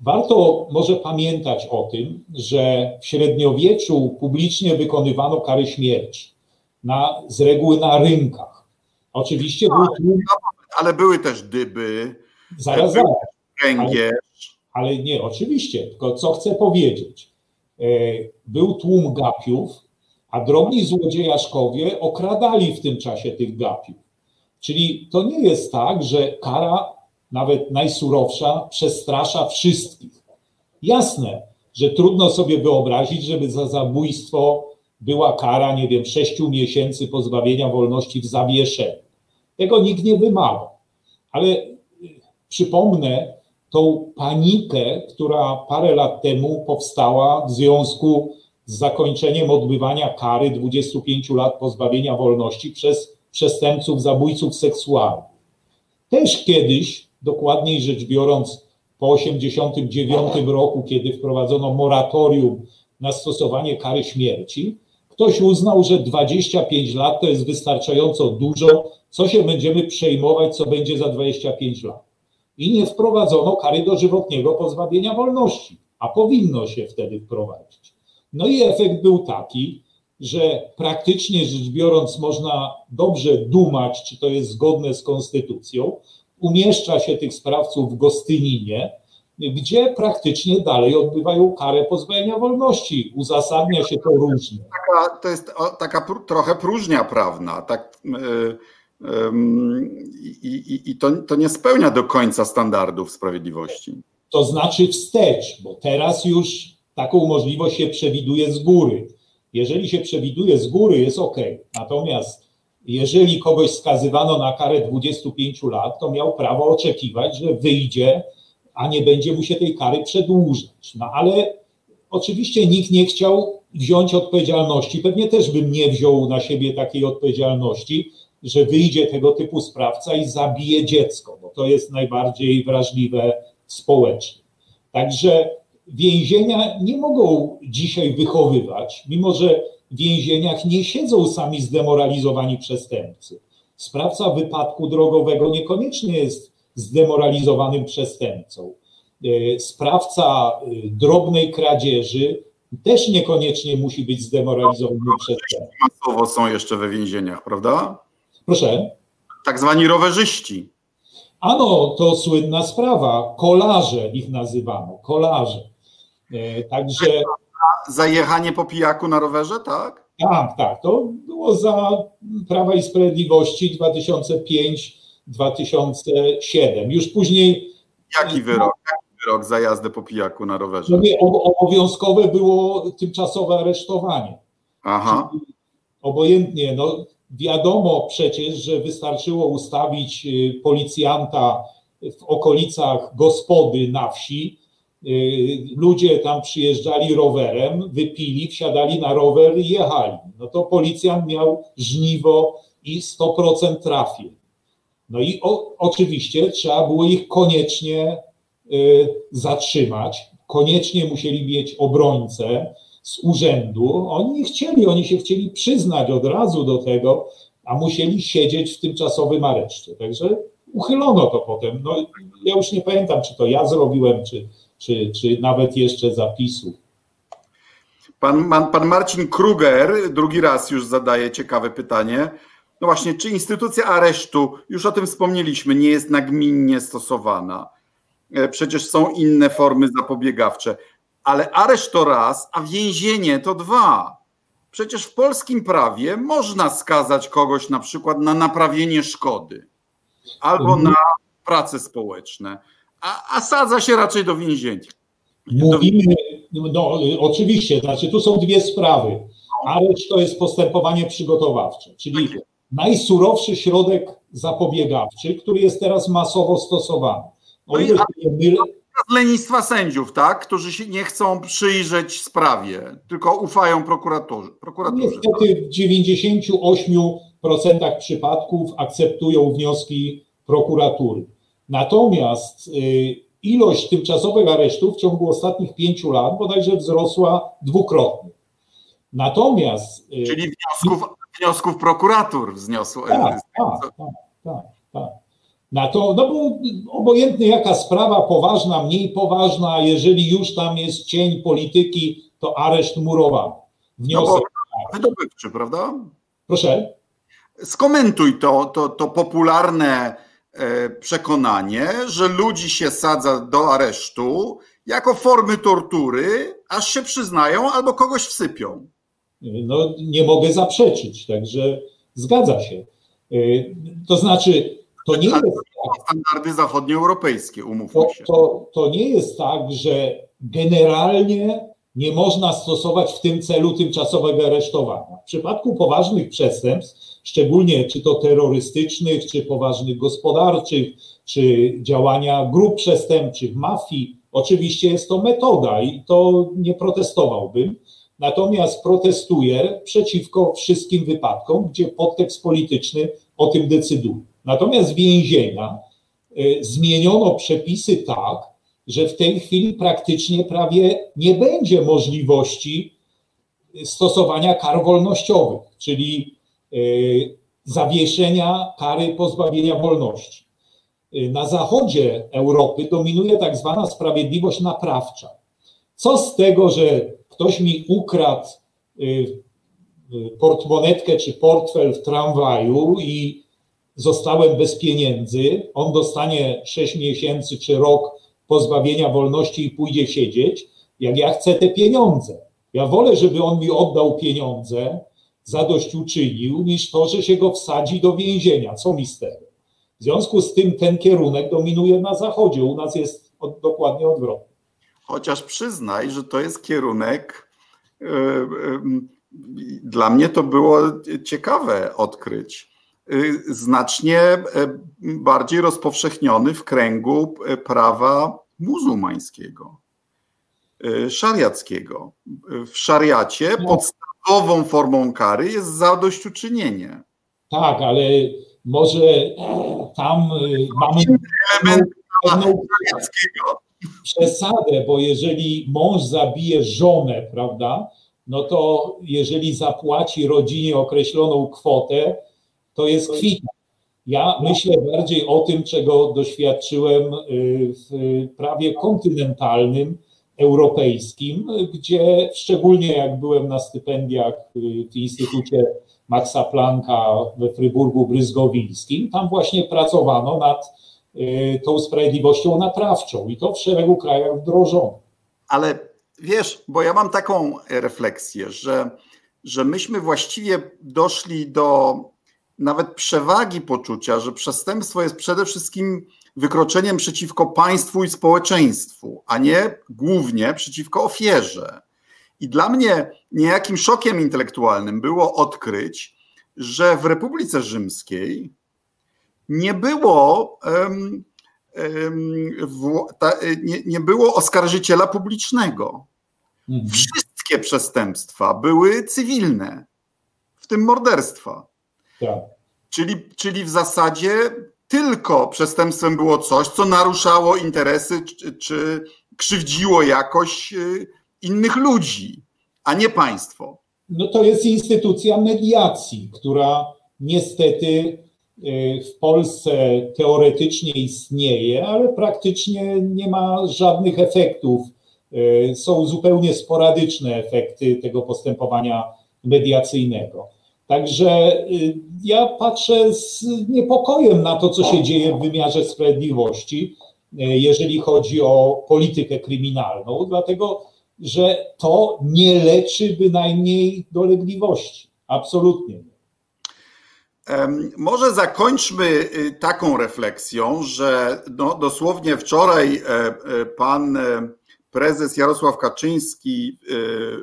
warto może pamiętać o tym, że w średniowieczu publicznie wykonywano kary śmierci, na, z reguły na rynkach Oczywiście był tłum... Ale były też dyby, zaraz, zaraz. Ale, ale nie, oczywiście, tylko co chcę powiedzieć. E, był tłum gapiów, a drobni złodziejaszkowie okradali w tym czasie tych gapiów. Czyli to nie jest tak, że kara, nawet najsurowsza, przestrasza wszystkich. Jasne, że trudno sobie wyobrazić, żeby za zabójstwo była kara, nie wiem, sześciu miesięcy pozbawienia wolności w zawieszeniu. Tego nikt nie wymaga. Ale y, przypomnę tą panikę, która parę lat temu powstała w związku z zakończeniem odbywania kary 25 lat pozbawienia wolności przez przestępców, zabójców seksualnych. Też kiedyś, dokładniej rzecz biorąc, po 1989 roku, kiedy wprowadzono moratorium na stosowanie kary śmierci, ktoś uznał, że 25 lat to jest wystarczająco dużo, co się będziemy przejmować, co będzie za 25 lat. I nie wprowadzono kary dożywotniego pozbawienia wolności, a powinno się wtedy wprowadzić. No i efekt był taki, że praktycznie rzecz biorąc można dobrze dumać, czy to jest zgodne z konstytucją, umieszcza się tych sprawców w Gostyninie, gdzie praktycznie dalej odbywają karę pozbawienia wolności. Uzasadnia się to różnie. Taka, to jest taka trochę próżnia prawna. Tak, yy i, i, i to, to nie spełnia do końca standardów sprawiedliwości. To znaczy wstecz, bo teraz już taką możliwość się przewiduje z góry. Jeżeli się przewiduje z góry, jest ok. Natomiast jeżeli kogoś skazywano na karę 25 lat, to miał prawo oczekiwać, że wyjdzie, a nie będzie mu się tej kary przedłużać. No ale oczywiście nikt nie chciał wziąć odpowiedzialności. Pewnie też bym nie wziął na siebie takiej odpowiedzialności, że wyjdzie tego typu sprawca i zabije dziecko, bo to jest najbardziej wrażliwe społecznie. Także więzienia nie mogą dzisiaj wychowywać, mimo że w więzieniach nie siedzą sami zdemoralizowani przestępcy. Sprawca wypadku drogowego niekoniecznie jest zdemoralizowanym przestępcą. E, sprawca e, drobnej kradzieży też niekoniecznie musi być zdemoralizowanym przestępcą. Masowo są jeszcze we więzieniach, prawda? Proszę. Tak zwani rowerzyści. Ano, to słynna sprawa. Kolarze ich nazywano, kolarze. Także. Zajechanie po pijaku na rowerze, tak? Tak, tak. To było za Prawa i Sprawiedliwości 2005-2007. Już później. Jaki wyrok? Jaki wyrok za jazdę po pijaku na rowerze? No obowiązkowe było tymczasowe aresztowanie. Aha. Czyli obojętnie, no wiadomo przecież, że wystarczyło ustawić y, policjanta w okolicach gospody na wsi, Y, ludzie tam przyjeżdżali rowerem, wypili, wsiadali na rower i jechali. No to policjant miał żniwo i 100% trafił. No i o, oczywiście trzeba było ich koniecznie y, zatrzymać, koniecznie musieli mieć obrońcę z urzędu. Oni nie chcieli, oni się chcieli przyznać od razu do tego, a musieli siedzieć w tymczasowym areszcie. Także uchylono to potem. No, ja już nie pamiętam, czy to ja zrobiłem, czy, czy, czy nawet jeszcze zapisu. Pan, pan, pan Marcin Kruger drugi raz już zadaje ciekawe pytanie. No właśnie, czy instytucja aresztu, już o tym wspomnieliśmy, nie jest nagminnie stosowana? E, przecież są inne formy zapobiegawcze, ale areszt to raz, a więzienie to dwa. Przecież w polskim prawie można skazać kogoś na przykład na naprawienie szkody albo mhm. na prace społeczne a, a sadza się raczej do więzienia. Mówimy, no oczywiście, znaczy tu są dwie sprawy. Areszt to jest postępowanie przygotowawcze, czyli tak najsurowszy środek zapobiegawczy, który jest teraz masowo stosowany. No i mylę, z lenistwa sędziów, tak? Którzy się nie chcą przyjrzeć sprawie, tylko ufają prokuratorze. prokuratorze Niestety w 98% przypadków akceptują wnioski prokuratury. Natomiast y, ilość tymczasowych aresztów w ciągu ostatnich pięciu lat bodajże wzrosła dwukrotnie. Natomiast. Y, Czyli wniosków, wniosków prokuratur wzniosło. Tak, tak, tak, tak, tak. Na to, no bo obojętnie jaka sprawa, poważna, mniej poważna, jeżeli już tam jest cień polityki, to areszt murowany. Wniosek. No bo wydobywczy, prawda? Proszę. Skomentuj to, to, to popularne E, przekonanie, że ludzi się sadza do aresztu jako formy tortury, aż się przyznają albo kogoś wsypią. No, nie mogę zaprzeczyć, także zgadza się. E, to znaczy, to nie jest tak. Standardy zachodnioeuropejskie, umówmy to, się. To, to nie jest tak, że generalnie nie można stosować w tym celu tymczasowego aresztowania. W przypadku poważnych przestępstw szczególnie czy to terrorystycznych, czy poważnych gospodarczych, czy działania grup przestępczych, mafii. Oczywiście jest to metoda i to nie protestowałbym. Natomiast protestuję przeciwko wszystkim wypadkom, gdzie podtekst polityczny o tym decyduje. Natomiast więzienia y, zmieniono przepisy tak, że w tej chwili praktycznie prawie nie będzie możliwości stosowania kar wolnościowych, czyli Y, zawieszenia kary pozbawienia wolności. Y, na zachodzie Europy dominuje tak zwana sprawiedliwość naprawcza. Co z tego, że ktoś mi ukradł y, portmonetkę czy portfel w tramwaju i zostałem bez pieniędzy, on dostanie 6 miesięcy czy rok pozbawienia wolności i pójdzie siedzieć, jak ja chcę te pieniądze. Ja wolę, żeby on mi oddał pieniądze, zadośćuczynił, niż to, że się go wsadzi do więzienia. Co mi z tego? W związku z tym ten kierunek dominuje na Zachodzie. U nas jest od, dokładnie odwrotny. Chociaż przyznaj, że to jest kierunek. Yy, yy, dla mnie to było ciekawe odkryć. Yy, znacznie bardziej rozpowszechniony w kręgu prawa muzułmańskiego, szariackiego. W szariacie no. podstawową formą kary jest zadośćuczynienie. Tak, ale może tam mamy element pewną przesadę, bo jeżeli mąż zabije żonę, prawda, no to jeżeli zapłaci rodzinie określoną kwotę, to jest kwita. Ja myślę bardziej o tym, czego doświadczyłem y, w prawie kontynentalnym, europejskim, gdzie szczególnie jak byłem na stypendiach w Instytucie Maxa Plancka we Fryburgu Bryzgowińskim, tam właśnie pracowano nad y, tą sprawiedliwością naprawczą i to w szeregu krajach wdrożono. Ale wiesz, bo ja mam taką refleksję, że, że myśmy właściwie doszli do nawet przewagi poczucia, że przestępstwo jest przede wszystkim wykroczeniem przeciwko państwu i społeczeństwu, a nie głównie przeciwko ofierze. I dla mnie niejakim szokiem intelektualnym było odkryć, że w Republice Rzymskiej nie było, um, um, ta, nie, nie, było oskarżyciela publicznego. Mhm. Wszystkie przestępstwa były cywilne, w tym morderstwa. Tak. Czyli, czyli w zasadzie tylko przestępstwem było coś, co naruszało interesy czy, czy krzywdziło jakoś y, innych ludzi, a nie państwo. No to jest instytucja mediacji, która niestety w Polsce teoretycznie istnieje, ale praktycznie nie ma żadnych efektów. Y, są zupełnie sporadyczne efekty tego postępowania mediacyjnego. Także y, ja patrzę z niepokojem na to, co się dzieje w wymiarze sprawiedliwości, y, jeżeli chodzi o politykę kryminalną, dlatego że to nie leczy bynajmniej dolegliwości. Absolutnie nie. Może zakończmy y, taką refleksją, że no, dosłownie wczoraj e, e, pan e, prezes Jarosław Kaczyński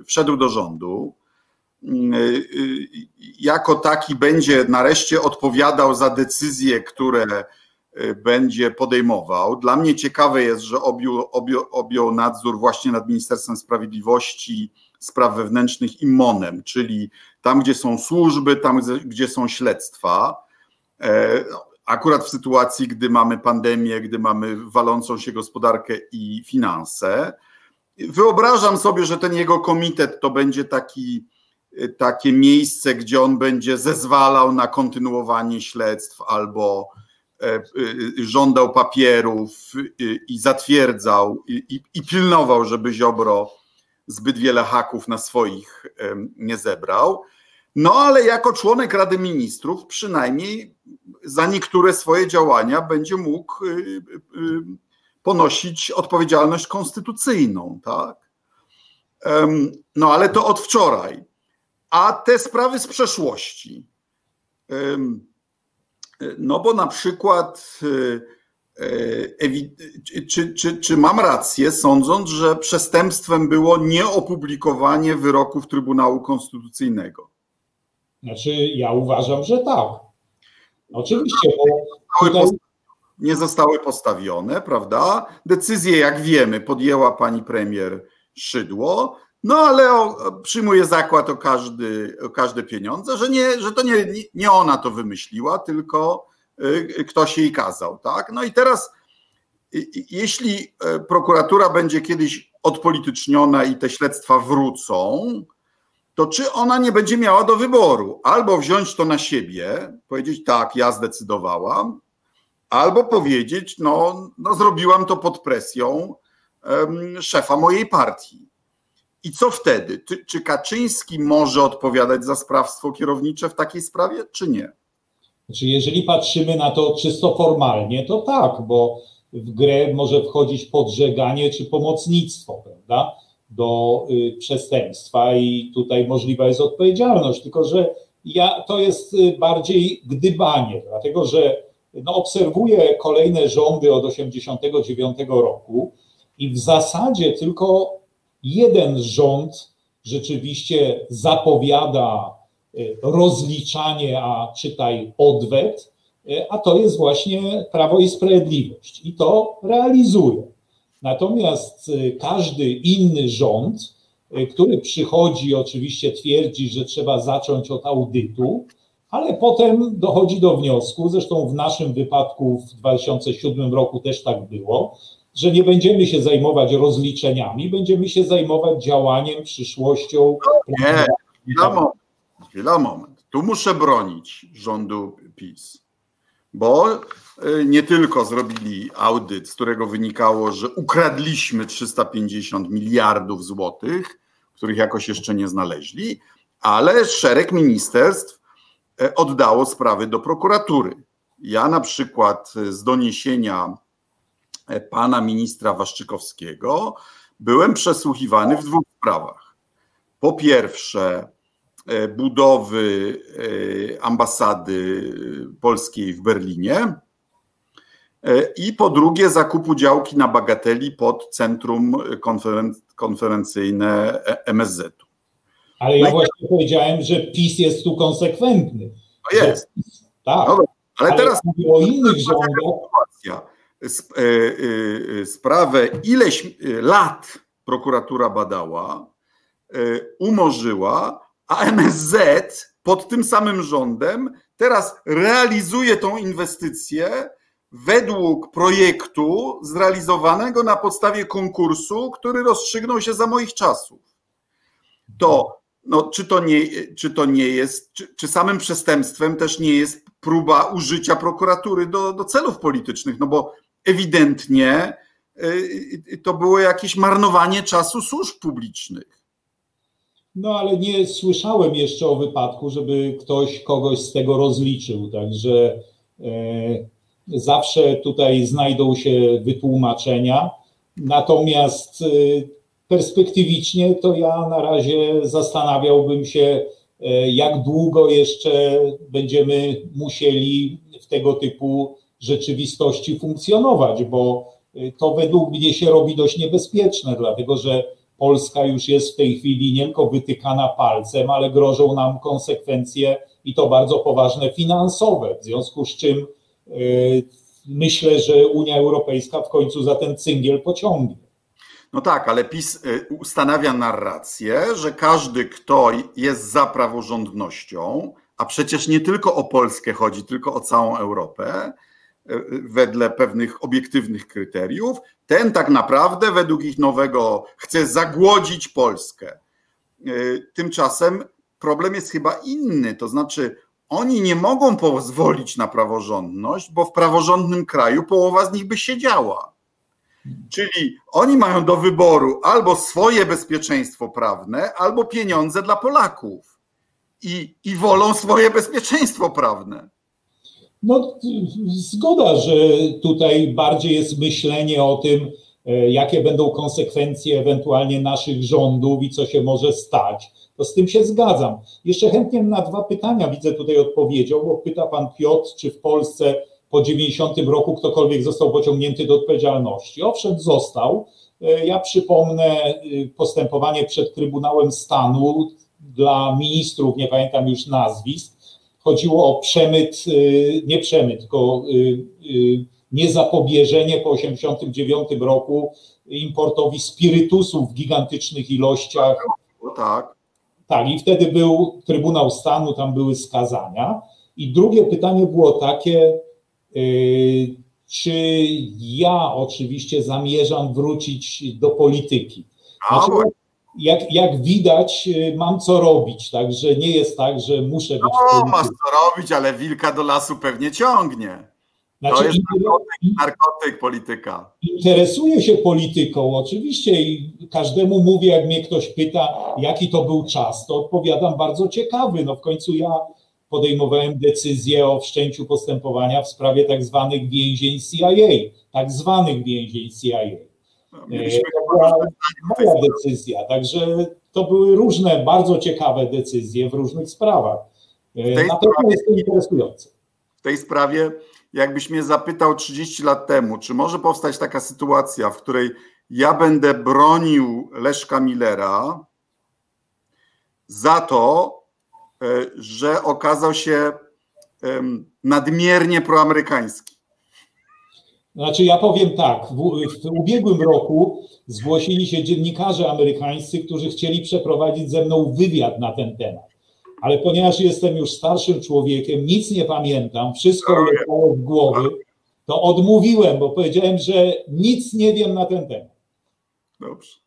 wszedł do rządu Y, y, jako taki będzie nareszcie odpowiadał za decyzje, które y, będzie podejmował. Dla mnie ciekawe jest, że objął, objął, objął nadzór właśnie nad Ministerstwem Sprawiedliwości, Spraw Wewnętrznych i MONem, czyli tam, gdzie są służby, tam, gdzie są śledztwa. E, akurat w sytuacji, gdy mamy pandemię, gdy mamy walącą się gospodarkę i finanse. Wyobrażam sobie, że ten jego komitet to będzie taki takie miejsce, gdzie on będzie zezwalał na kontynuowanie śledztw albo e, e, żądał papierów i zatwierdzał i, i pilnował, żeby Ziobro zbyt wiele haków na swoich nie zebrał. No ale jako członek Rady Ministrów przynajmniej za niektóre swoje działania będzie mógł y, y, ponosić odpowiedzialność konstytucyjną, tak? No ale to od wczoraj a te sprawy z przeszłości. No bo na przykład, czy, czy, czy mam rację, sądząc, że przestępstwem było nieopublikowanie wyroków Trybunału Konstytucyjnego? Znaczy, ja uważam, że tak. Oczywiście, bo tutaj... nie zostały postawione, prawda? Decyzję, jak wiemy, podjęła pani premier Szydło. No ale o, przyjmuje zakład o, każdy, o każde pieniądze, że, nie, że to nie, nie ona to wymyśliła, tylko ktoś jej kazał. Tak? No i teraz, jeśli y, prokuratura będzie kiedyś odpolityczniona i te śledztwa wrócą, to czy ona nie będzie miała do wyboru? Albo wziąć to na siebie, powiedzieć tak, ja zdecydowałam, albo powiedzieć, no, no zrobiłam to pod presją um, szefa mojej partii. I co wtedy? Czy Kaczyński może odpowiadać za sprawstwo kierownicze w takiej sprawie, czy nie? Znaczy, jeżeli patrzymy na to czysto formalnie, to tak, bo w grę może wchodzić podżeganie czy pomocnictwo, prawda, do y, przestępstwa i tutaj możliwa jest odpowiedzialność, tylko że ja, to jest y, bardziej gdybanie, dlatego że no, obserwuję kolejne rządy od 1989 roku i w zasadzie tylko jeden rząd rzeczywiście zapowiada rozliczanie, a czytaj odwet, e, a to jest właśnie Prawo i Sprawiedliwość i to realizuje. Natomiast e, każdy inny rząd, który przychodzi, oczywiście twierdzi, że trzeba zacząć od audytu, ale potem dochodzi do wniosku, zresztą w naszym wypadku w 2007 roku też tak było, że nie będziemy się zajmować rozliczeniami, będziemy się zajmować działaniem, przyszłością. Nie, moment, chwila moment. Tu muszę bronić rządu PiS, bo y, nie tylko zrobili audyt, z którego wynikało, że ukradliśmy 350 miliardów złotych, których jakoś jeszcze nie znaleźli, ale szereg ministerstw e, oddało sprawy do prokuratury. Ja na przykład z doniesienia pana ministra Waszczykowskiego byłem przesłuchiwany w dwóch sprawach. Po pierwsze, e, budowy e, ambasady polskiej w Berlinie i po drugie zakupu działki na bagateli pod centrum konferencyjne MSZ-u. Ale ja no właśnie powiedziałem, że PiS jest tu konsekwentny. No jest. Tak. No, ale, ale teraz o innych rządach. E, e, sprawę ileś lat prokuratura badała, e, umorzyła, a MSZ pod tym samym rządem teraz realizuje tą inwestycję według projektu zrealizowanego na podstawie konkursu, który rozstrzygnął się za moich czasów. To, no, czy, to nie, czy to nie jest, czy, czy samym przestępstwem też nie jest próba użycia prokuratury do, do celów politycznych, no bo ewidentnie y, to było jakieś marnowanie czasu służb publicznych. No ale nie słyszałem jeszcze o wypadku, żeby ktoś kogoś z tego rozliczył, także e, zawsze tutaj znajdą się wytłumaczenia. Natomiast e, perspektywicznie to ja na razie zastanawiałbym się, e, jak długo jeszcze będziemy musieli w tego typu rzeczywistości funkcjonować, bo to według mnie się robi dość niebezpieczne, dlatego że Polska już jest w tej chwili nie tylko wytykana palcem, ale grożą nam konsekwencje i to bardzo poważne finansowe, w związku z czym yy, myślę, że Unia Europejska w końcu za ten cyngiel pociągnie. No tak, ale PiS y, ustanawia narrację, że każdy, kto jest za praworządnością, a przecież nie tylko o Polskę chodzi, tylko o całą Europę, wedle pewnych obiektywnych kryteriów, ten tak naprawdę według ich nowego chce zagłodzić Polskę. Tymczasem problem jest chyba inny, to znaczy oni nie mogą pozwolić na praworządność, bo w praworządnym kraju połowa z nich by siedziała. Czyli oni mają do wyboru albo swoje bezpieczeństwo prawne, albo pieniądze dla Polaków. I, i wolą swoje bezpieczeństwo prawne. No, zgoda, że tutaj bardziej jest myślenie o tym, e, jakie będą konsekwencje ewentualnie naszych rządów i co się może stać. To z tym się zgadzam. Jeszcze chętnie na dwa pytania widzę tutaj odpowiedzią, bo pyta pan Piotr, czy w Polsce po 90 roku ktokolwiek został pociągnięty do odpowiedzialności. Owszem, został. E, ja przypomnę e, postępowanie przed Trybunałem Stanu dla ministrów, nie pamiętam już nazwisk, chodziło o przemyt, y, nie przemyt, tylko y, y, niezapobieżenie po 1989 roku importowi spirytusów w gigantycznych ilościach. Tak. Tak, i wtedy był Trybunał Stanu, tam były skazania. I drugie pytanie było takie, czy ja oczywiście zamierzam wrócić do polityki. Znaczy, jak, jak widać, y, mam co robić, także nie jest tak, że muszę być. No, masz co robić, ale wilka do lasu pewnie ciągnie. Znaczy, to jest narkotyk, narkotyk, polityka. Interesuję się polityką, oczywiście, i każdemu mówię, jak mnie ktoś pyta, jaki to był czas, to odpowiadam bardzo ciekawy. No w końcu ja podejmowałem decyzję o wszczęciu postępowania w sprawie tak zwanych więzień CIA, tak zwanych więzień CIA. Mieliśmy to była moja decyzja, także to były różne, bardzo ciekawe decyzje w różnych sprawach. E, na pewno jest to interesujące. W tej sprawie, jakbyś mnie zapytał 30 lat temu, czy może powstać taka sytuacja, w której ja będę bronił Leszka Millera za to, e, że okazał się nadmiernie proamerykański. Znaczy, ja powiem tak, w, w, ubiegłym roku zgłosili się dziennikarze amerykańscy, którzy chcieli przeprowadzić ze mną wywiad na ten temat. Ale ponieważ jestem już starszym człowiekiem, nic nie pamiętam, wszystko leciało w głowy, to odmówiłem, bo powiedziałem, że nic nie wiem na ten temat. Dobrze.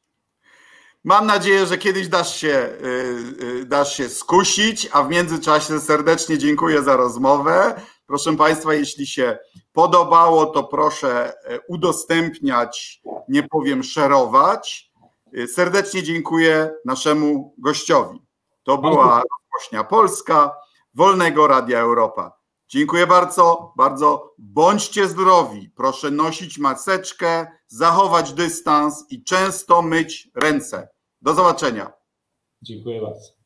Mam nadzieję, że kiedyś dasz się, y, y, dasz się skusić, a w międzyczasie serdecznie dziękuję za rozmowę. Proszę Państwa, jeśli się podobało, to proszę e, udostępniać, nie powiem szerować. E, serdecznie dziękuję naszemu gościowi. To była Rozgłośnia Polska, Wolnego Radia Europa. Dziękuję bardzo, bardzo. Bądźcie zdrowi. Proszę nosić maseczkę, zachować dystans i często myć ręce. Do zobaczenia. Dziękuję bardzo.